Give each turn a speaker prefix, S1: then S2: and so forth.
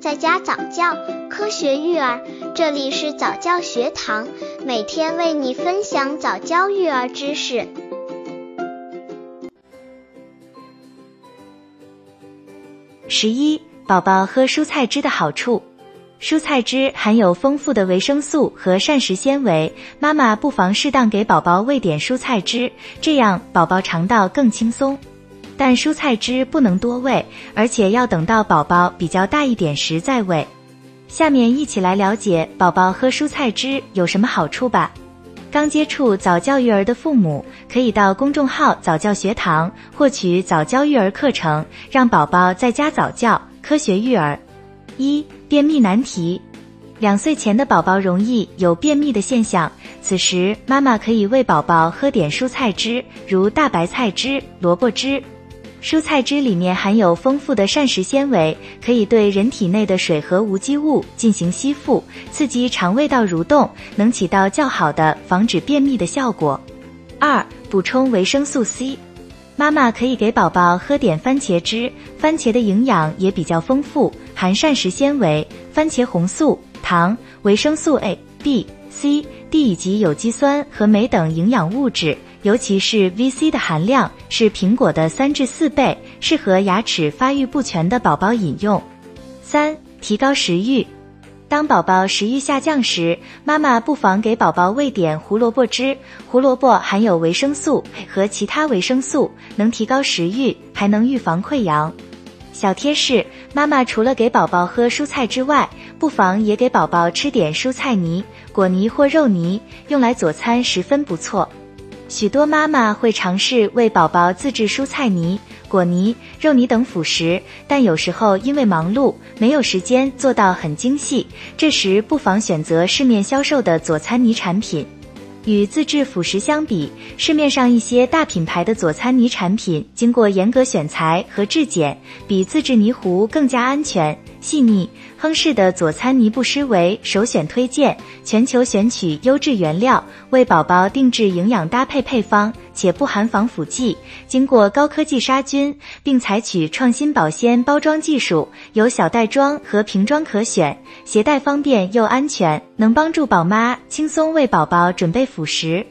S1: 在家早教，科学育儿，这里是早教学堂，每天为你分享早教育儿知识。
S2: 十一，宝宝喝蔬菜汁的好处。蔬菜汁含有丰富的维生素和膳食纤维，妈妈不妨适当给宝宝喂点蔬菜汁，这样宝宝肠道更轻松。但蔬菜汁不能多喂，而且要等到宝宝比较大一点时再喂。下面一起来了解宝宝喝蔬菜汁有什么好处吧。刚接触早教育儿的父母，可以到公众号早教学堂获取早教育儿课程，让宝宝在家早教，科学育儿。一、便秘难题。两岁前的宝宝容易有便秘的现象，此时妈妈可以喂宝宝喝点蔬菜汁，如大白菜汁、萝卜汁。蔬菜汁里面含有丰富的膳食纤维，可以对人体内的水和无机物进行吸附，刺激肠胃道蠕动，能起到较好的防止便秘的效果。二、补充维生素 C，妈妈可以给宝宝喝点番茄汁，番茄的营养也比较丰富，含膳食纤维、番茄红素、糖、维生素 A、B、C、D 以及有机酸和镁等营养物质。尤其是 VC 的含量是苹果的三至四倍，适合牙齿发育不全的宝宝饮用。三、提高食欲。当宝宝食欲下降时，妈妈不妨给宝宝喂点胡萝卜汁。胡萝卜含有维生素和其他维生素，能提高食欲，还能预防溃疡。小贴士：妈妈除了给宝宝喝蔬菜之外，不妨也给宝宝吃点蔬菜泥、果泥或肉泥，用来佐餐十分不错。许多妈妈会尝试为宝宝自制蔬菜泥、果泥、肉泥等辅食，但有时候因为忙碌没有时间做到很精细，这时不妨选择市面销售的佐餐泥产品。与自制辅食相比，市面上一些大品牌的佐餐泥产品经过严格选材和质检，比自制泥糊更加安全、细腻。亨氏的佐餐泥布施为首选推荐，全球选取优质原料，为宝宝定制营养搭配配方，且不含防腐剂，经过高科技杀菌，并采取创新保鲜包装技术，有小袋装和瓶装可选，携带方便又安全，能帮助宝妈轻松为宝宝准备辅食。